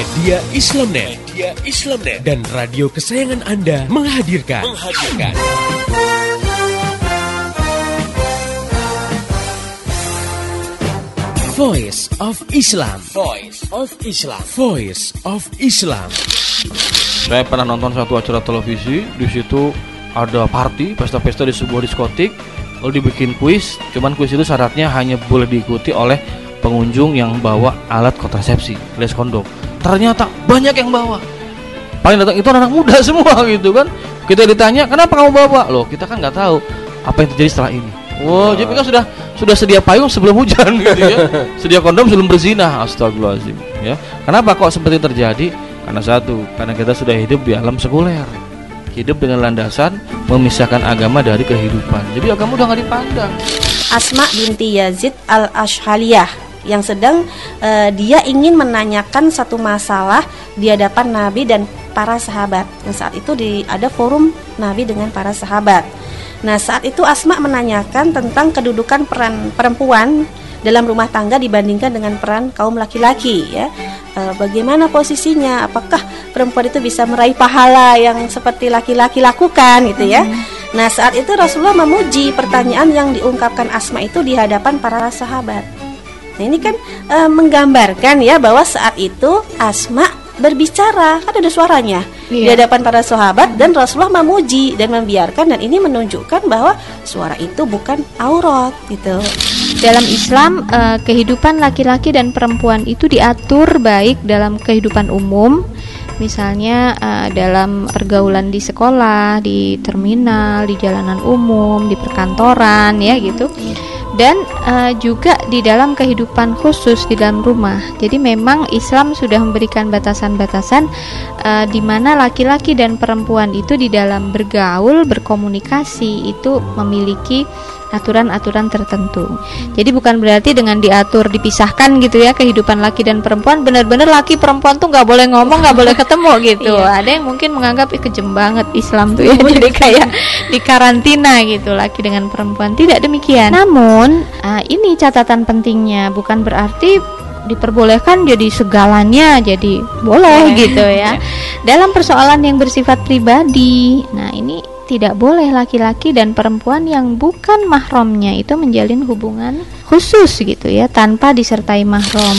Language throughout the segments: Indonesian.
Media Islamnet, Media Islamnet dan radio kesayangan Anda menghadirkan menghadirkan Voice of Islam. Voice of Islam. Voice of Islam. Saya pernah nonton satu acara televisi, di situ ada party, pesta-pesta di sebuah diskotik, lalu dibikin kuis. Cuman kuis itu syaratnya hanya boleh diikuti oleh pengunjung yang bawa alat kontrasepsi, alias kondom. Ternyata banyak yang bawa. Paling datang itu anak muda semua gitu kan. Kita ditanya, "Kenapa kamu bawa?" Loh, kita kan nggak tahu apa yang terjadi setelah ini. Wow, jadi kan sudah sudah sedia payung sebelum hujan gitu ya. Sedia kondom sebelum berzina. Astagfirullahaladzim ya. Kenapa kok seperti terjadi? Karena satu, karena kita sudah hidup di alam sekuler. Hidup dengan landasan memisahkan agama dari kehidupan. Jadi agama udah nggak dipandang. Asma binti Yazid al Ashhaliyah yang sedang uh, dia ingin menanyakan satu masalah di hadapan Nabi dan para sahabat. Dan saat itu di ada forum Nabi dengan para sahabat. Nah, saat itu Asma menanyakan tentang kedudukan peran perempuan dalam rumah tangga dibandingkan dengan peran kaum laki-laki ya. E, bagaimana posisinya? Apakah perempuan itu bisa meraih pahala yang seperti laki-laki lakukan gitu ya? Hmm. Nah, saat itu Rasulullah memuji pertanyaan yang diungkapkan Asma itu di hadapan para sahabat. Nah, ini kan e, menggambarkan ya bahwa saat itu Asma berbicara, kan ada suaranya iya. di hadapan para sahabat dan Rasulullah memuji dan membiarkan dan ini menunjukkan bahwa suara itu bukan aurat gitu. Dalam Islam eh, kehidupan laki-laki dan perempuan itu diatur baik dalam kehidupan umum misalnya uh, dalam pergaulan di sekolah, di terminal, di jalanan umum, di perkantoran ya gitu. Dan uh, juga di dalam kehidupan khusus di dalam rumah. Jadi memang Islam sudah memberikan batasan-batasan uh, di mana laki-laki dan perempuan itu di dalam bergaul, berkomunikasi itu memiliki aturan-aturan tertentu. Jadi bukan berarti dengan diatur dipisahkan gitu ya kehidupan laki dan perempuan benar-benar laki perempuan tuh nggak boleh ngomong nggak boleh ketemu gitu. iya. Ada yang mungkin menganggap eh, kejem banget Islam tuh ya jadi kayak di karantina gitu laki dengan perempuan tidak demikian. Namun uh, ini catatan pentingnya bukan berarti diperbolehkan jadi segalanya jadi boleh gitu ya. Dalam persoalan yang bersifat pribadi. Nah, ini tidak boleh laki-laki dan perempuan yang bukan mahramnya itu menjalin hubungan khusus gitu ya tanpa disertai mahram.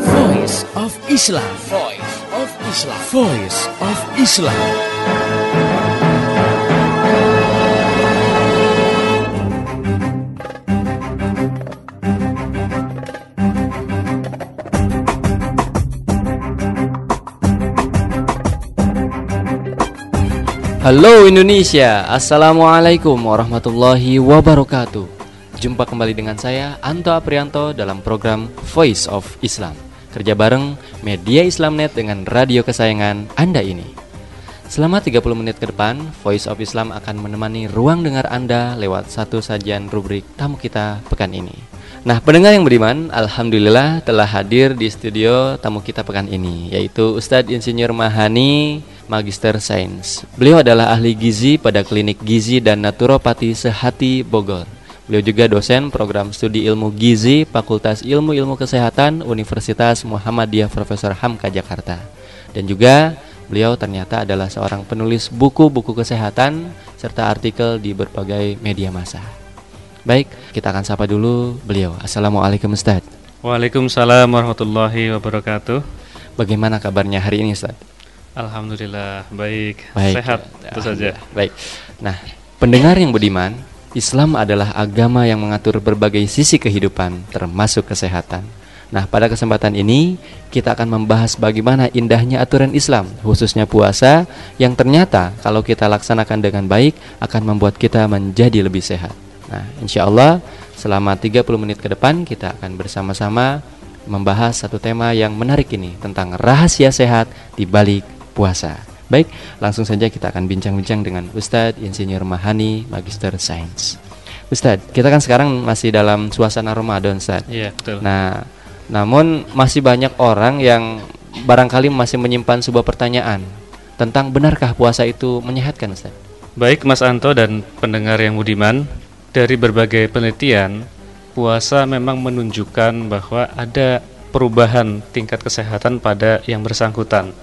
Voice of Islam. Voice of Islam. Voice of Islam. Halo Indonesia, Assalamualaikum warahmatullahi wabarakatuh. Jumpa kembali dengan saya Anto Aprianto dalam program Voice of Islam. Kerja bareng Media Islamnet dengan radio kesayangan Anda ini. Selama 30 menit ke depan, Voice of Islam akan menemani ruang dengar Anda lewat satu sajian rubrik tamu kita pekan ini. Nah, pendengar yang beriman, Alhamdulillah telah hadir di studio tamu kita pekan ini, yaitu Ustadz Insinyur Mahani Magister Sains. Beliau adalah ahli gizi pada Klinik Gizi dan Naturopati Sehati Bogor. Beliau juga dosen program studi ilmu gizi Fakultas Ilmu Ilmu Kesehatan Universitas Muhammadiyah Profesor Hamka Jakarta. Dan juga beliau ternyata adalah seorang penulis buku-buku kesehatan serta artikel di berbagai media massa. Baik, kita akan sapa dulu beliau. Assalamualaikum Ustaz. Waalaikumsalam warahmatullahi wabarakatuh. Bagaimana kabarnya hari ini Ustaz? Alhamdulillah baik, baik. sehat itu saja. Baik. Nah, pendengar yang budiman, Islam adalah agama yang mengatur berbagai sisi kehidupan, termasuk kesehatan. Nah, pada kesempatan ini kita akan membahas bagaimana indahnya aturan Islam, khususnya puasa, yang ternyata kalau kita laksanakan dengan baik akan membuat kita menjadi lebih sehat. Nah, insya Allah selama 30 menit ke depan kita akan bersama-sama membahas satu tema yang menarik ini tentang rahasia sehat di balik puasa. Baik, langsung saja kita akan bincang-bincang dengan Ustadz Insinyur Mahani, Magister Sains. Ustadz, kita kan sekarang masih dalam suasana Ramadan, Ustadz. Iya, betul. Nah, namun masih banyak orang yang barangkali masih menyimpan sebuah pertanyaan tentang benarkah puasa itu menyehatkan, Ustadz? Baik Mas Anto dan pendengar yang budiman, dari berbagai penelitian, puasa memang menunjukkan bahwa ada perubahan tingkat kesehatan pada yang bersangkutan.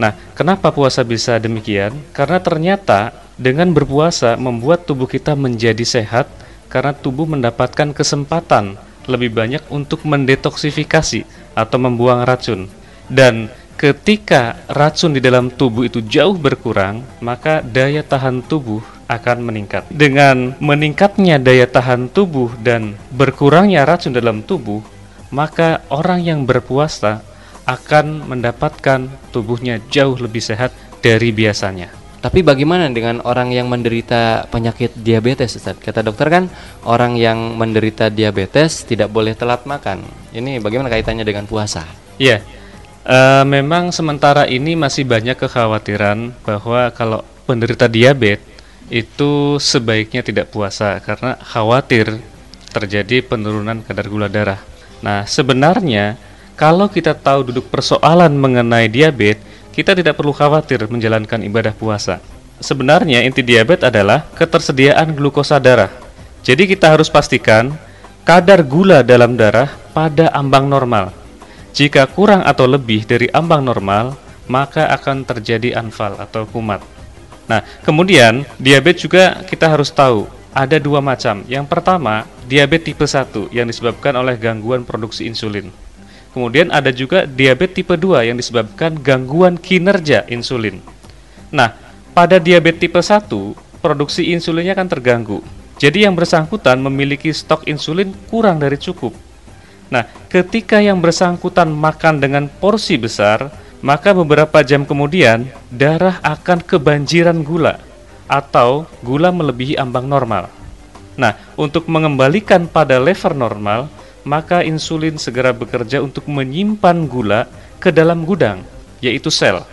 Nah, kenapa puasa bisa demikian? Karena ternyata dengan berpuasa membuat tubuh kita menjadi sehat karena tubuh mendapatkan kesempatan lebih banyak untuk mendetoksifikasi atau membuang racun. Dan ketika racun di dalam tubuh itu jauh berkurang, maka daya tahan tubuh akan meningkat. Dengan meningkatnya daya tahan tubuh dan berkurangnya racun dalam tubuh, maka orang yang berpuasa akan mendapatkan tubuhnya jauh lebih sehat dari biasanya. Tapi bagaimana dengan orang yang menderita penyakit diabetes Ustaz? Kata dokter kan orang yang menderita diabetes tidak boleh telat makan. Ini bagaimana kaitannya dengan puasa? Iya. Uh, memang sementara ini masih banyak kekhawatiran bahwa kalau penderita diabetes itu sebaiknya tidak puasa karena khawatir terjadi penurunan kadar gula darah. Nah, sebenarnya kalau kita tahu duduk persoalan mengenai diabetes, kita tidak perlu khawatir menjalankan ibadah puasa. Sebenarnya inti diabetes adalah ketersediaan glukosa darah. Jadi kita harus pastikan kadar gula dalam darah pada ambang normal. Jika kurang atau lebih dari ambang normal, maka akan terjadi anfal atau kumat. Nah, kemudian diabetes juga kita harus tahu ada dua macam. Yang pertama, diabetes tipe 1 yang disebabkan oleh gangguan produksi insulin. Kemudian ada juga diabetes tipe 2 yang disebabkan gangguan kinerja insulin. Nah, pada diabetes tipe 1, produksi insulinnya kan terganggu. Jadi yang bersangkutan memiliki stok insulin kurang dari cukup. Nah, ketika yang bersangkutan makan dengan porsi besar, maka beberapa jam kemudian darah akan kebanjiran gula atau gula melebihi ambang normal. Nah, untuk mengembalikan pada level normal, maka insulin segera bekerja untuk menyimpan gula ke dalam gudang, yaitu sel.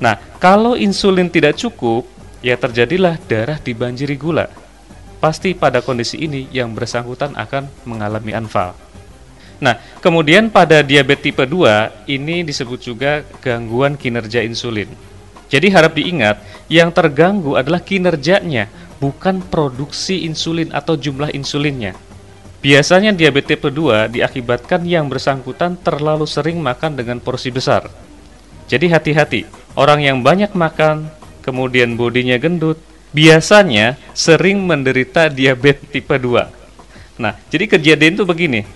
Nah, kalau insulin tidak cukup, ya terjadilah darah dibanjiri gula. Pasti pada kondisi ini yang bersangkutan akan mengalami anfal. Nah, kemudian pada diabetes tipe 2 ini disebut juga gangguan kinerja insulin. Jadi harap diingat, yang terganggu adalah kinerjanya, bukan produksi insulin atau jumlah insulinnya. Biasanya diabetes tipe 2 diakibatkan yang bersangkutan terlalu sering makan dengan porsi besar. Jadi hati-hati, orang yang banyak makan, kemudian bodinya gendut, biasanya sering menderita diabetes tipe 2. Nah, jadi kejadian itu begini,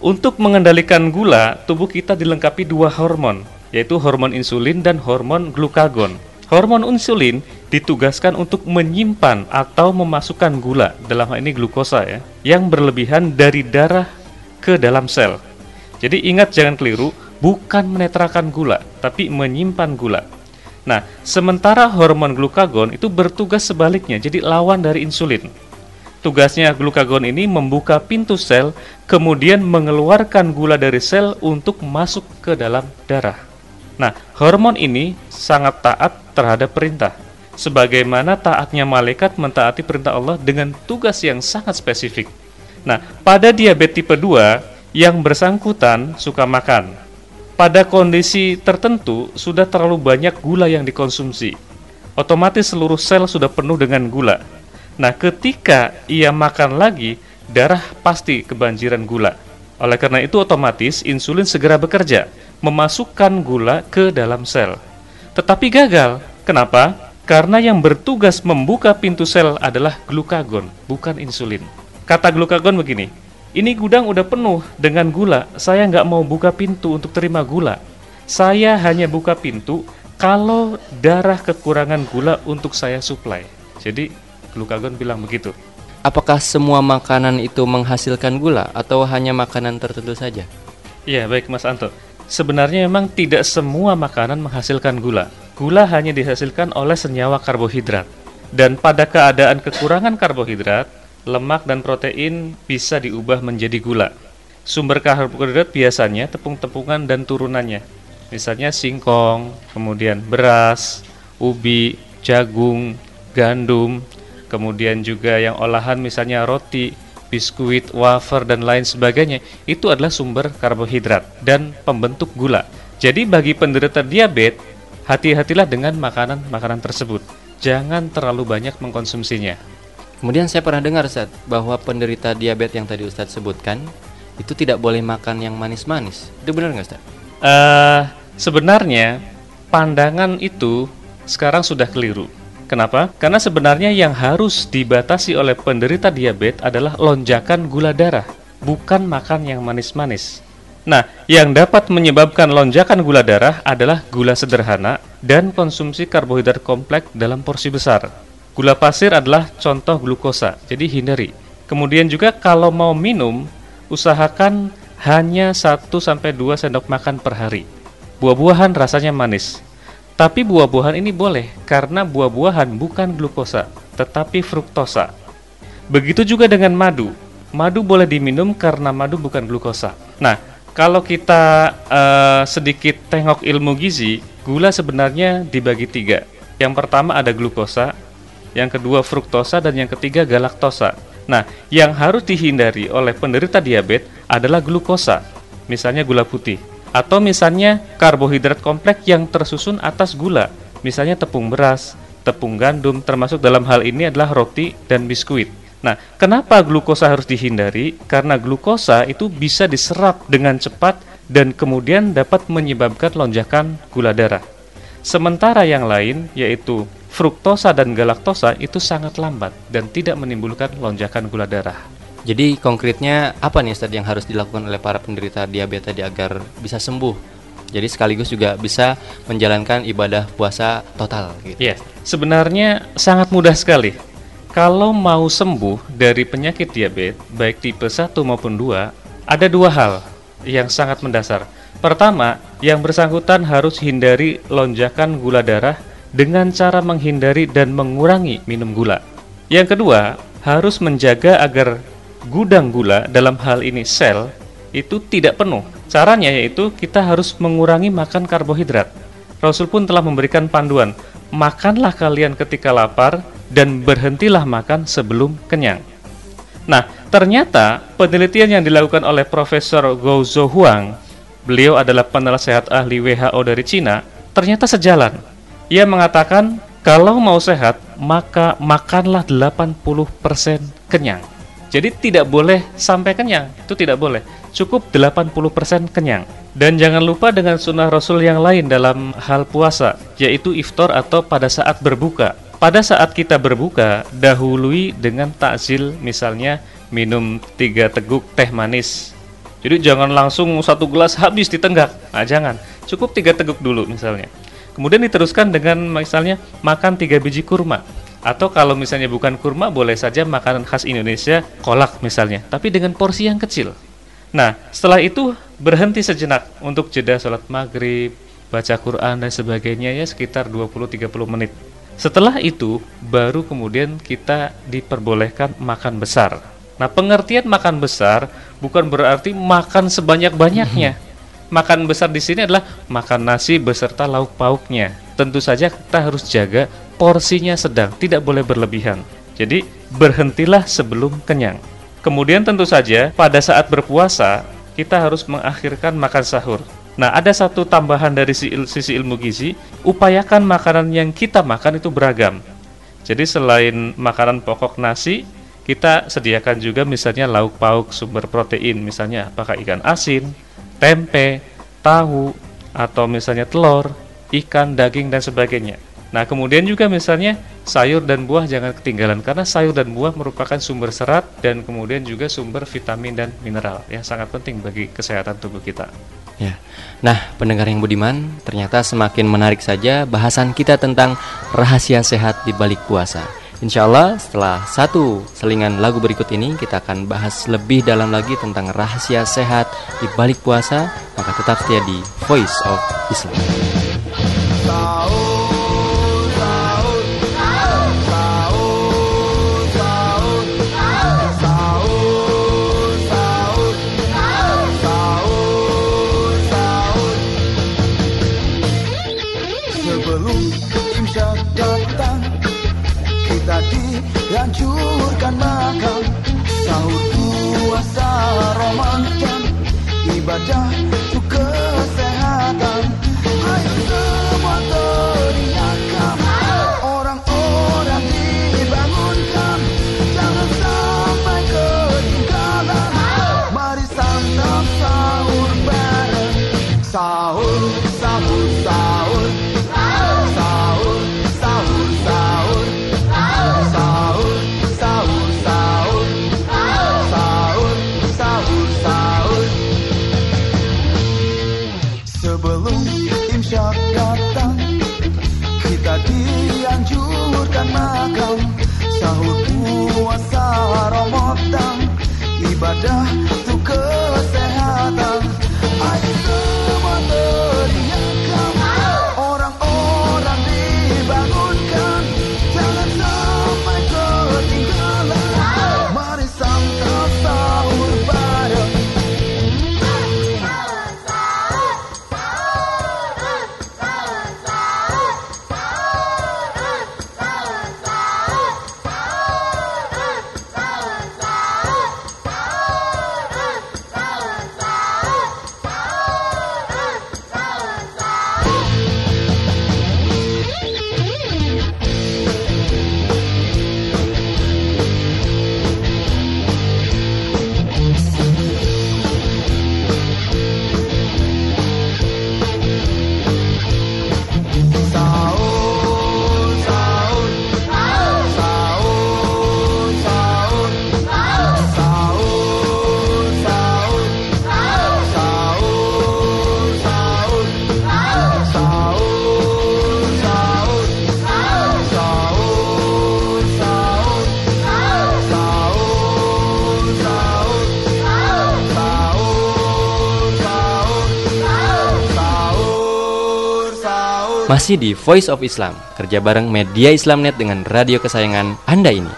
untuk mengendalikan gula, tubuh kita dilengkapi dua hormon, yaitu hormon insulin dan hormon glukagon. Hormon insulin ditugaskan untuk menyimpan atau memasukkan gula, dalam hal ini glukosa ya, yang berlebihan dari darah ke dalam sel. Jadi ingat jangan keliru, bukan menetrakan gula, tapi menyimpan gula. Nah, sementara hormon glukagon itu bertugas sebaliknya, jadi lawan dari insulin. Tugasnya glukagon ini membuka pintu sel, kemudian mengeluarkan gula dari sel untuk masuk ke dalam darah. Nah, hormon ini sangat taat terhadap perintah. Sebagaimana taatnya malaikat mentaati perintah Allah dengan tugas yang sangat spesifik. Nah, pada diabetes tipe 2, yang bersangkutan suka makan. Pada kondisi tertentu, sudah terlalu banyak gula yang dikonsumsi. Otomatis seluruh sel sudah penuh dengan gula Nah, ketika ia makan lagi, darah pasti kebanjiran gula. Oleh karena itu otomatis insulin segera bekerja, memasukkan gula ke dalam sel. Tetapi gagal. Kenapa? Karena yang bertugas membuka pintu sel adalah glukagon, bukan insulin. Kata glukagon begini, ini gudang udah penuh dengan gula, saya nggak mau buka pintu untuk terima gula. Saya hanya buka pintu kalau darah kekurangan gula untuk saya suplai. Jadi Glukagon bilang begitu. Apakah semua makanan itu menghasilkan gula atau hanya makanan tertentu saja? Iya, baik Mas Anto. Sebenarnya memang tidak semua makanan menghasilkan gula. Gula hanya dihasilkan oleh senyawa karbohidrat. Dan pada keadaan kekurangan karbohidrat, lemak dan protein bisa diubah menjadi gula. Sumber karbohidrat biasanya tepung-tepungan dan turunannya. Misalnya singkong, kemudian beras, ubi, jagung, gandum, kemudian juga yang olahan misalnya roti, biskuit, wafer dan lain sebagainya itu adalah sumber karbohidrat dan pembentuk gula. Jadi bagi penderita diabetes, hati-hatilah dengan makanan-makanan tersebut. jangan terlalu banyak mengkonsumsinya. Kemudian saya pernah dengar Ustaz bahwa penderita diabetes yang tadi Ustaz sebutkan itu tidak boleh makan yang manis-manis. Itu benar nggak Ustaz? Eh, sebenarnya pandangan itu sekarang sudah keliru. Kenapa? Karena sebenarnya yang harus dibatasi oleh penderita diabetes adalah lonjakan gula darah, bukan makan yang manis-manis. Nah, yang dapat menyebabkan lonjakan gula darah adalah gula sederhana dan konsumsi karbohidrat kompleks dalam porsi besar. Gula pasir adalah contoh glukosa, jadi hindari. Kemudian juga kalau mau minum, usahakan hanya 1 sampai 2 sendok makan per hari. Buah-buahan rasanya manis. Tapi buah-buahan ini boleh karena buah-buahan bukan glukosa, tetapi fruktosa. Begitu juga dengan madu. Madu boleh diminum karena madu bukan glukosa. Nah, kalau kita uh, sedikit tengok ilmu gizi, gula sebenarnya dibagi tiga. Yang pertama ada glukosa, yang kedua fruktosa, dan yang ketiga galaktosa. Nah, yang harus dihindari oleh penderita diabetes adalah glukosa, misalnya gula putih, atau misalnya karbohidrat kompleks yang tersusun atas gula, misalnya tepung beras, tepung gandum, termasuk dalam hal ini adalah roti dan biskuit. Nah, kenapa glukosa harus dihindari? Karena glukosa itu bisa diserap dengan cepat dan kemudian dapat menyebabkan lonjakan gula darah. Sementara yang lain, yaitu fruktosa dan galaktosa itu sangat lambat dan tidak menimbulkan lonjakan gula darah. Jadi konkretnya apa nih Ustadz yang harus dilakukan oleh para penderita diabetes tadi agar bisa sembuh? Jadi sekaligus juga bisa menjalankan ibadah puasa total gitu. Yes, sebenarnya sangat mudah sekali. Kalau mau sembuh dari penyakit diabetes, baik tipe 1 maupun 2, ada dua hal yang sangat mendasar. Pertama, yang bersangkutan harus hindari lonjakan gula darah dengan cara menghindari dan mengurangi minum gula. Yang kedua, harus menjaga agar gudang gula dalam hal ini sel itu tidak penuh. Caranya yaitu kita harus mengurangi makan karbohidrat. Rasul pun telah memberikan panduan, makanlah kalian ketika lapar dan berhentilah makan sebelum kenyang. Nah, ternyata penelitian yang dilakukan oleh Profesor Gou Zhou Huang, beliau adalah penasehat ahli WHO dari Cina, ternyata sejalan ia mengatakan, kalau mau sehat, maka makanlah 80% kenyang. Jadi tidak boleh sampai kenyang, itu tidak boleh. Cukup 80% kenyang. Dan jangan lupa dengan sunnah Rasul yang lain dalam hal puasa, yaitu iftar atau pada saat berbuka. Pada saat kita berbuka, dahului dengan takzil misalnya minum tiga teguk teh manis. Jadi jangan langsung satu gelas habis ditenggak. Nah, jangan. Cukup tiga teguk dulu misalnya. Kemudian diteruskan dengan misalnya makan tiga biji kurma. Atau kalau misalnya bukan kurma, boleh saja makanan khas Indonesia, kolak misalnya. Tapi dengan porsi yang kecil. Nah, setelah itu berhenti sejenak untuk jeda sholat maghrib, baca Quran dan sebagainya ya sekitar 20-30 menit. Setelah itu, baru kemudian kita diperbolehkan makan besar. Nah, pengertian makan besar bukan berarti makan sebanyak-banyaknya makan besar di sini adalah makan nasi beserta lauk pauknya. Tentu saja kita harus jaga porsinya sedang, tidak boleh berlebihan. Jadi berhentilah sebelum kenyang. Kemudian tentu saja pada saat berpuasa kita harus mengakhirkan makan sahur. Nah, ada satu tambahan dari sisi ilmu gizi, upayakan makanan yang kita makan itu beragam. Jadi selain makanan pokok nasi, kita sediakan juga misalnya lauk pauk sumber protein, misalnya apakah ikan asin, tempe, tahu, atau misalnya telur, ikan, daging, dan sebagainya. Nah, kemudian juga misalnya sayur dan buah jangan ketinggalan karena sayur dan buah merupakan sumber serat dan kemudian juga sumber vitamin dan mineral yang sangat penting bagi kesehatan tubuh kita. Ya. Nah, pendengar yang budiman, ternyata semakin menarik saja bahasan kita tentang rahasia sehat di balik puasa. Insya Allah setelah satu selingan lagu berikut ini kita akan bahas lebih dalam lagi tentang rahasia sehat di balik puasa maka tetap setia di Voice of Islam. sahur puasa Ramadan ibadah Masih di Voice of Islam, kerja bareng media Islamnet dengan radio kesayangan Anda ini.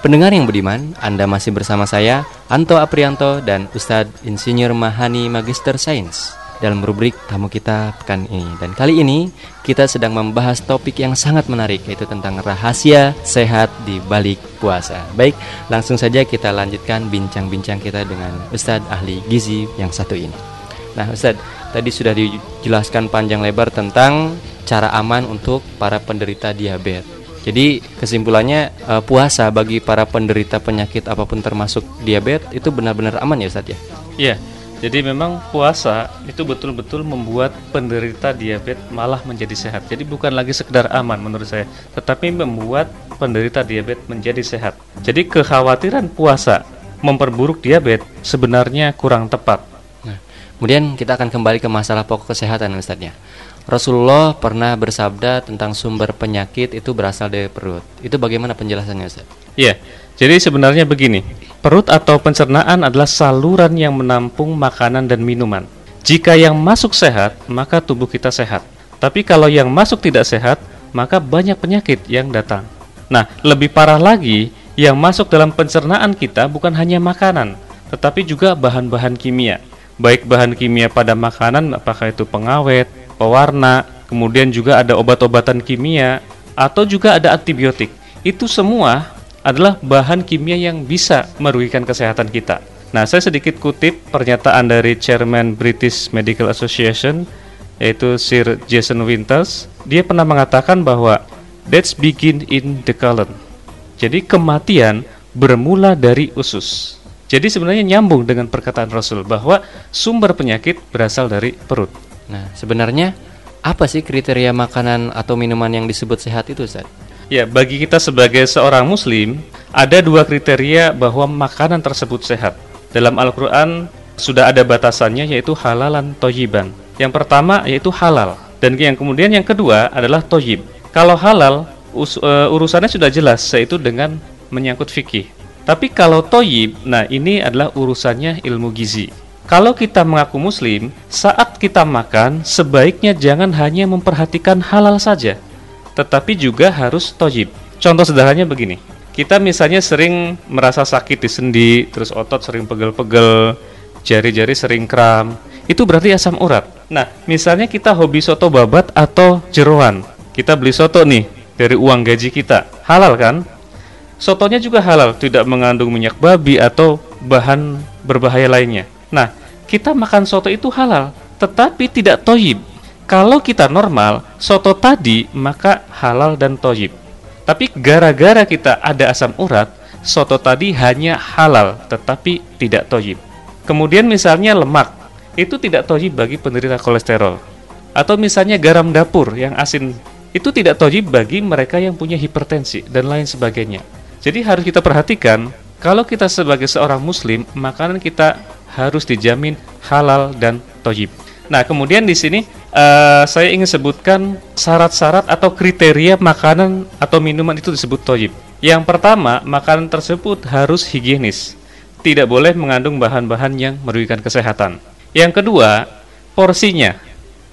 Pendengar yang budiman, Anda masih bersama saya, Anto Aprianto dan Ustadz Insinyur Mahani Magister Sains dalam rubrik tamu kita pekan ini. Dan kali ini kita sedang membahas topik yang sangat menarik yaitu tentang rahasia sehat di balik puasa. Baik, langsung saja kita lanjutkan bincang-bincang kita dengan Ustadz ahli gizi yang satu ini. Nah, Ustadz, tadi sudah dijelaskan panjang lebar tentang cara aman untuk para penderita diabetes. Jadi kesimpulannya uh, puasa bagi para penderita penyakit apa pun termasuk diabetes itu benar-benar aman ya Ustaz ya? Iya. Jadi memang puasa itu betul-betul membuat penderita diabetes malah menjadi sehat. Jadi bukan lagi sekedar aman menurut saya, tetapi membuat penderita diabetes menjadi sehat. Jadi kekhawatiran puasa memperburuk diabetes sebenarnya kurang tepat. Nah, kemudian kita akan kembali ke masalah pokok kesehatan Ustaznya. Rasulullah pernah bersabda tentang sumber penyakit itu berasal dari perut. Itu bagaimana penjelasannya, Ustaz? Iya. Jadi sebenarnya begini, perut atau pencernaan adalah saluran yang menampung makanan dan minuman. Jika yang masuk sehat, maka tubuh kita sehat. Tapi kalau yang masuk tidak sehat, maka banyak penyakit yang datang. Nah, lebih parah lagi, yang masuk dalam pencernaan kita bukan hanya makanan, tetapi juga bahan-bahan kimia. Baik bahan kimia pada makanan, apakah itu pengawet, pewarna, kemudian juga ada obat-obatan kimia, atau juga ada antibiotik. Itu semua adalah bahan kimia yang bisa merugikan kesehatan kita. Nah, saya sedikit kutip pernyataan dari Chairman British Medical Association, yaitu Sir Jason Winters. Dia pernah mengatakan bahwa that's begin in the colon. Jadi kematian bermula dari usus. Jadi sebenarnya nyambung dengan perkataan Rasul bahwa sumber penyakit berasal dari perut. Nah, sebenarnya apa sih kriteria makanan atau minuman yang disebut sehat itu, Ustaz? Ya, bagi kita sebagai seorang muslim, ada dua kriteria bahwa makanan tersebut sehat. Dalam Al-Qur'an sudah ada batasannya yaitu halalan toyiban. Yang pertama yaitu halal dan yang kemudian yang kedua adalah toyib. Kalau halal us, uh, urusannya sudah jelas yaitu dengan menyangkut fikih. Tapi kalau toyib, nah ini adalah urusannya ilmu gizi. Kalau kita mengaku muslim, saat kita makan, sebaiknya jangan hanya memperhatikan halal saja, tetapi juga harus tojib. Contoh sederhananya begini, kita misalnya sering merasa sakit di sendi, terus otot sering pegel-pegel, jari-jari sering kram, itu berarti asam urat. Nah, misalnya kita hobi soto babat atau jeroan, kita beli soto nih dari uang gaji kita, halal kan? Sotonya juga halal, tidak mengandung minyak babi atau bahan berbahaya lainnya. Nah, kita makan soto itu halal, tetapi tidak toyib. Kalau kita normal, soto tadi maka halal dan toyib. Tapi gara-gara kita ada asam urat, soto tadi hanya halal tetapi tidak toyib. Kemudian misalnya lemak, itu tidak toyib bagi penderita kolesterol. Atau misalnya garam dapur yang asin, itu tidak toyib bagi mereka yang punya hipertensi dan lain sebagainya. Jadi harus kita perhatikan, kalau kita sebagai seorang muslim, makanan kita harus dijamin halal dan toyib. Nah, kemudian di sini uh, saya ingin sebutkan syarat-syarat atau kriteria makanan atau minuman itu disebut toyib. Yang pertama, makanan tersebut harus higienis, tidak boleh mengandung bahan-bahan yang merugikan kesehatan. Yang kedua, porsinya.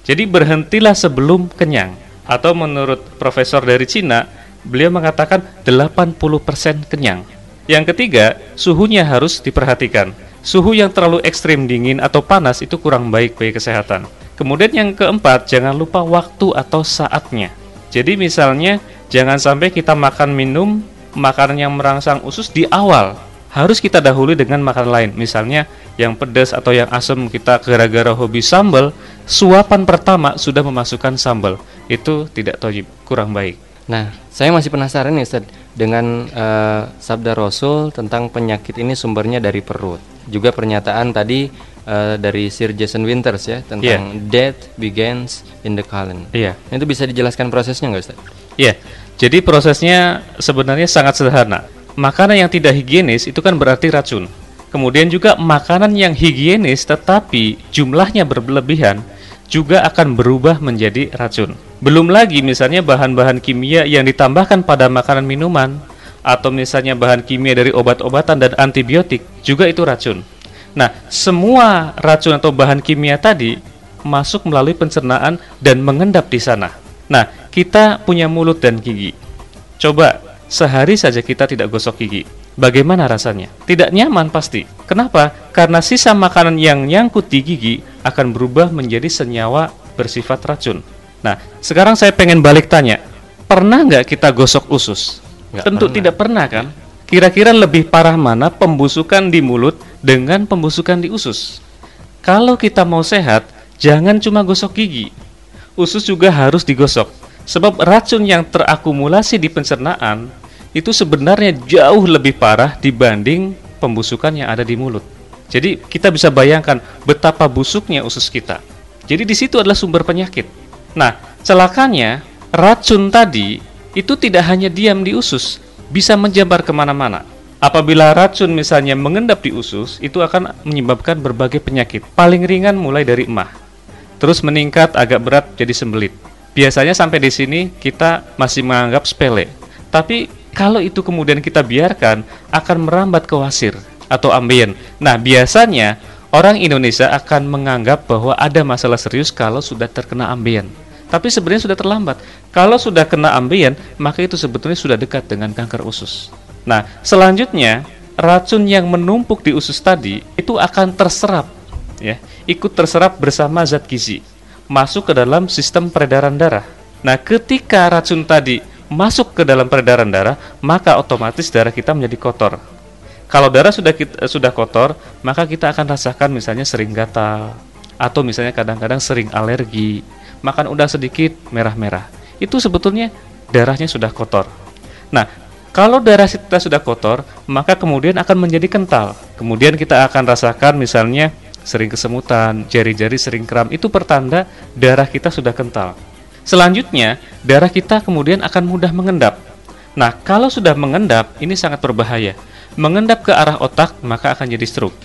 Jadi berhentilah sebelum kenyang. Atau menurut profesor dari Cina, beliau mengatakan 80% kenyang. Yang ketiga, suhunya harus diperhatikan Suhu yang terlalu ekstrim dingin atau panas itu kurang baik bagi kesehatan. Kemudian yang keempat, jangan lupa waktu atau saatnya. Jadi misalnya jangan sampai kita makan minum makanan yang merangsang usus di awal. Harus kita dahului dengan makanan lain. Misalnya yang pedas atau yang asam kita gara-gara hobi sambal, suapan pertama sudah memasukkan sambal. Itu tidak tojib, kurang baik. Nah, saya masih penasaran nih Ustaz dengan uh, sabda Rasul tentang penyakit ini sumbernya dari perut. Juga pernyataan tadi uh, dari Sir Jason Winters ya tentang yeah. death begins in the colon. Iya. Yeah. Itu bisa dijelaskan prosesnya nggak Ustaz? Iya. Yeah. Jadi prosesnya sebenarnya sangat sederhana. Makanan yang tidak higienis itu kan berarti racun. Kemudian juga makanan yang higienis tetapi jumlahnya berlebihan juga akan berubah menjadi racun. Belum lagi misalnya bahan-bahan kimia yang ditambahkan pada makanan minuman atau misalnya bahan kimia dari obat-obatan dan antibiotik juga itu racun. Nah, semua racun atau bahan kimia tadi masuk melalui pencernaan dan mengendap di sana. Nah, kita punya mulut dan gigi. Coba sehari saja kita tidak gosok gigi. Bagaimana rasanya? Tidak nyaman pasti. Kenapa? Karena sisa makanan yang nyangkut di gigi akan berubah menjadi senyawa bersifat racun. Nah, sekarang saya pengen balik tanya. Pernah nggak kita gosok usus? Nggak Tentu pernah. tidak pernah kan? Kira-kira lebih parah mana pembusukan di mulut dengan pembusukan di usus? Kalau kita mau sehat, jangan cuma gosok gigi. Usus juga harus digosok. Sebab racun yang terakumulasi di pencernaan itu sebenarnya jauh lebih parah dibanding pembusukan yang ada di mulut. Jadi kita bisa bayangkan betapa busuknya usus kita. Jadi di situ adalah sumber penyakit. Nah, celakanya racun tadi itu tidak hanya diam di usus, bisa menjabar ke mana-mana. Apabila racun misalnya mengendap di usus, itu akan menyebabkan berbagai penyakit. Paling ringan mulai dari emah, terus meningkat agak berat jadi sembelit. Biasanya sampai di sini kita masih menganggap sepele. Tapi kalau itu kemudian kita biarkan akan merambat ke wasir atau ambien. Nah, biasanya orang Indonesia akan menganggap bahwa ada masalah serius kalau sudah terkena ambien. Tapi sebenarnya sudah terlambat. Kalau sudah kena ambien, maka itu sebetulnya sudah dekat dengan kanker usus. Nah, selanjutnya racun yang menumpuk di usus tadi itu akan terserap ya, ikut terserap bersama zat gizi masuk ke dalam sistem peredaran darah. Nah, ketika racun tadi masuk ke dalam peredaran darah, maka otomatis darah kita menjadi kotor. Kalau darah sudah kita, sudah kotor, maka kita akan rasakan misalnya sering gatal atau misalnya kadang-kadang sering alergi, makan udang sedikit merah-merah. Itu sebetulnya darahnya sudah kotor. Nah, kalau darah kita sudah kotor, maka kemudian akan menjadi kental. Kemudian kita akan rasakan misalnya sering kesemutan, jari-jari sering kram, itu pertanda darah kita sudah kental. Selanjutnya, darah kita kemudian akan mudah mengendap. Nah, kalau sudah mengendap, ini sangat berbahaya. Mengendap ke arah otak, maka akan jadi stroke.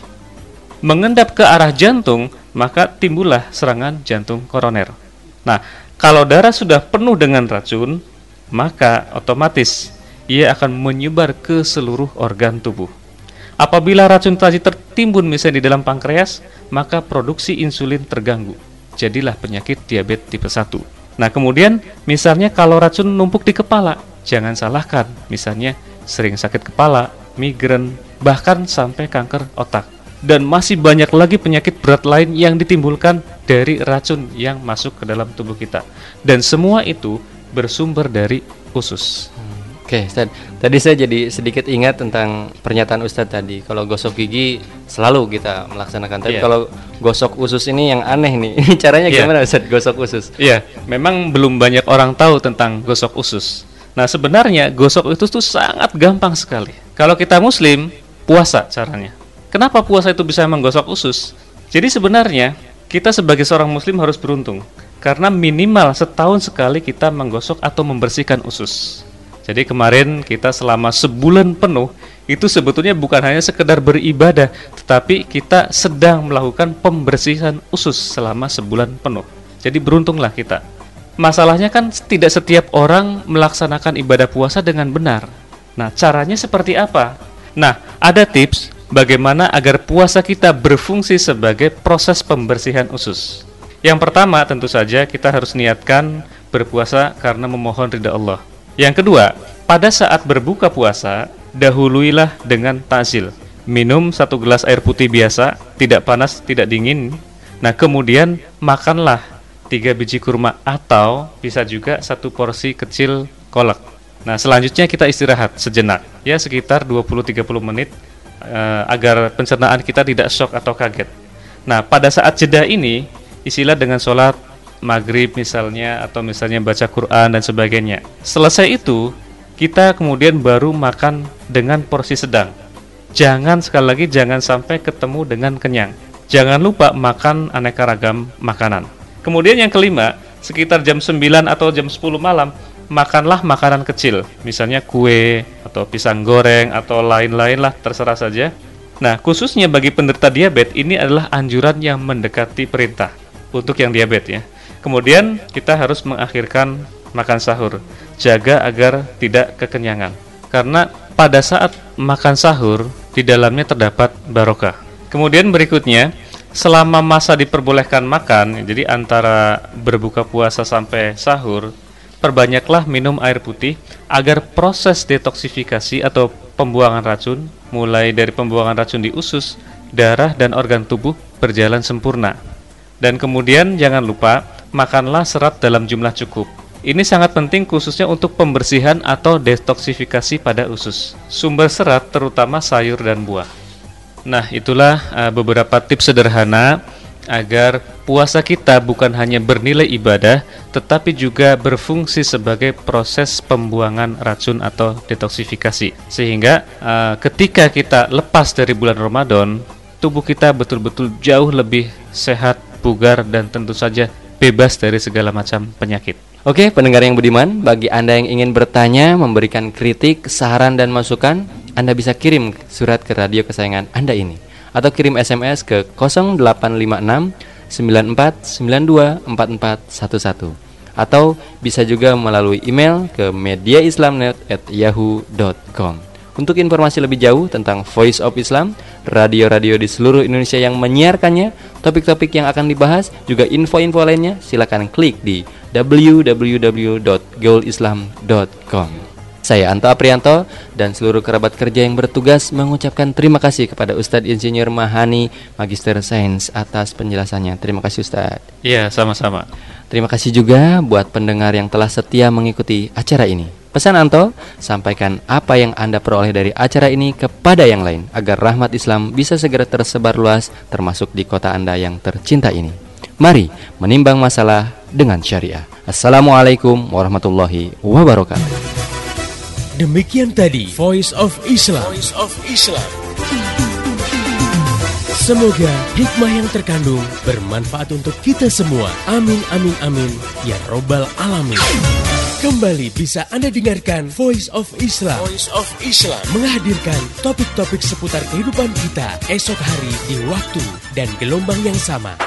Mengendap ke arah jantung, maka timbullah serangan jantung koroner. Nah, kalau darah sudah penuh dengan racun, maka otomatis ia akan menyebar ke seluruh organ tubuh. Apabila racun tadi tertimbun misalnya di dalam pankreas, maka produksi insulin terganggu. Jadilah penyakit diabetes tipe 1. Nah, kemudian misalnya kalau racun numpuk di kepala, jangan salahkan. Misalnya sering sakit kepala, migrain, bahkan sampai kanker otak. Dan masih banyak lagi penyakit berat lain yang ditimbulkan dari racun yang masuk ke dalam tubuh kita. Dan semua itu bersumber dari usus. Oke, Ustaz. Tadi saya jadi sedikit ingat tentang pernyataan Ustadz tadi. Kalau gosok gigi selalu kita melaksanakan. Tapi Iya. kalau gosok usus ini yang aneh nih. Ini caranya Iya. gimana Ustadz gosok usus? Iya, memang belum banyak orang tahu tentang gosok usus. Nah, sebenarnya gosok usus itu sangat gampang sekali. Kalau kita muslim, puasa caranya. Kenapa puasa itu bisa menggosok usus? Jadi sebenarnya kita sebagai seorang muslim harus beruntung karena minimal setahun sekali kita menggosok atau membersihkan usus. Jadi kemarin kita selama sebulan penuh itu sebetulnya bukan hanya sekedar beribadah, tetapi kita sedang melakukan pembersihan usus selama sebulan penuh. Jadi beruntunglah kita. Masalahnya kan tidak setiap orang melaksanakan ibadah puasa dengan benar. Nah, caranya seperti apa? Nah, ada tips bagaimana agar puasa kita berfungsi sebagai proses pembersihan usus. Yang pertama, tentu saja kita harus niatkan berpuasa karena memohon ridha Allah. Yang kedua, pada saat berbuka puasa, dahuluilah dengan takzil. Minum satu gelas air putih biasa, tidak panas, tidak dingin. Nah, kemudian makanlah tiga biji kurma atau bisa juga satu porsi kecil kolak. Nah, selanjutnya kita istirahat sejenak, ya sekitar 20-30 menit eh, agar pencernaan kita tidak shock atau kaget. Nah, pada saat jeda ini, isilah dengan sholat maghrib misalnya atau misalnya baca Quran dan sebagainya. Selesai itu, kita kemudian baru makan dengan porsi sedang. Jangan sekali lagi jangan sampai ketemu dengan kenyang. Jangan lupa makan aneka ragam makanan. Kemudian yang kelima, sekitar jam 9 atau jam 10 malam, makanlah makanan kecil, misalnya kue atau pisang goreng atau lain-lain lah terserah saja. Nah, khususnya bagi penderita diabetes ini adalah anjuran yang mendekati perintah untuk yang diabetes ya. Kemudian kita harus mengakhirkan makan sahur. Jaga agar tidak kekenyangan. Karena pada saat makan sahur di dalamnya terdapat barokah. Kemudian berikutnya, selama masa diperbolehkan makan, jadi antara berbuka puasa sampai sahur, perbanyaklah minum air putih agar proses detoksifikasi atau pembuangan racun, mulai dari pembuangan racun di usus, darah, dan organ tubuh berjalan sempurna. Dan kemudian jangan lupa, makanlah serat dalam jumlah cukup. Ini sangat penting khususnya untuk pembersihan atau detoksifikasi pada usus. Sumber serat terutama sayur dan buah. Nah, itulah uh, beberapa tips sederhana agar puasa kita bukan hanya bernilai ibadah, tetapi juga berfungsi sebagai proses pembuangan racun atau detoksifikasi. Sehingga uh, ketika kita lepas dari bulan Ramadan, tubuh kita betul-betul jauh lebih sehat, bugar, dan tentu saja bebas dari segala macam penyakit. Oke, pendengar yang budiman, bagi Anda yang ingin bertanya, memberikan kritik, saran, dan masukan, anda bisa kirim surat ke radio kesayangan Anda ini atau kirim SMS ke 0856 9492 4411 atau bisa juga melalui email ke mediaislamnet@yahoo.com. Untuk informasi lebih jauh tentang Voice of Islam, radio-radio di seluruh Indonesia yang menyiarkannya, topik-topik yang akan dibahas, juga info-info lainnya, silakan klik di www.gaulislam.com. Saya Anto Aprianto dan seluruh kerabat kerja yang bertugas mengucapkan terima kasih kepada Ustadz Insinyur Mahani Magister Sains atas penjelasannya. Terima kasih Ustadz. Iya, sama-sama. Terima kasih juga buat pendengar yang telah setia mengikuti acara ini. Pesan Anto, sampaikan apa yang Anda peroleh dari acara ini kepada yang lain agar rahmat Islam bisa segera tersebar luas termasuk di kota Anda yang tercinta ini. Mari menimbang masalah dengan syariah. Assalamualaikum warahmatullahi wabarakatuh. Demikian tadi Voice of Islam. Voice of Islam. Semoga hikmah yang terkandung bermanfaat untuk kita semua. Amin amin amin ya robbal alamin. Kembali bisa Anda dengarkan Voice of Islam. Voice of Islam menghadirkan topik-topik seputar kehidupan kita esok hari di waktu dan gelombang yang sama.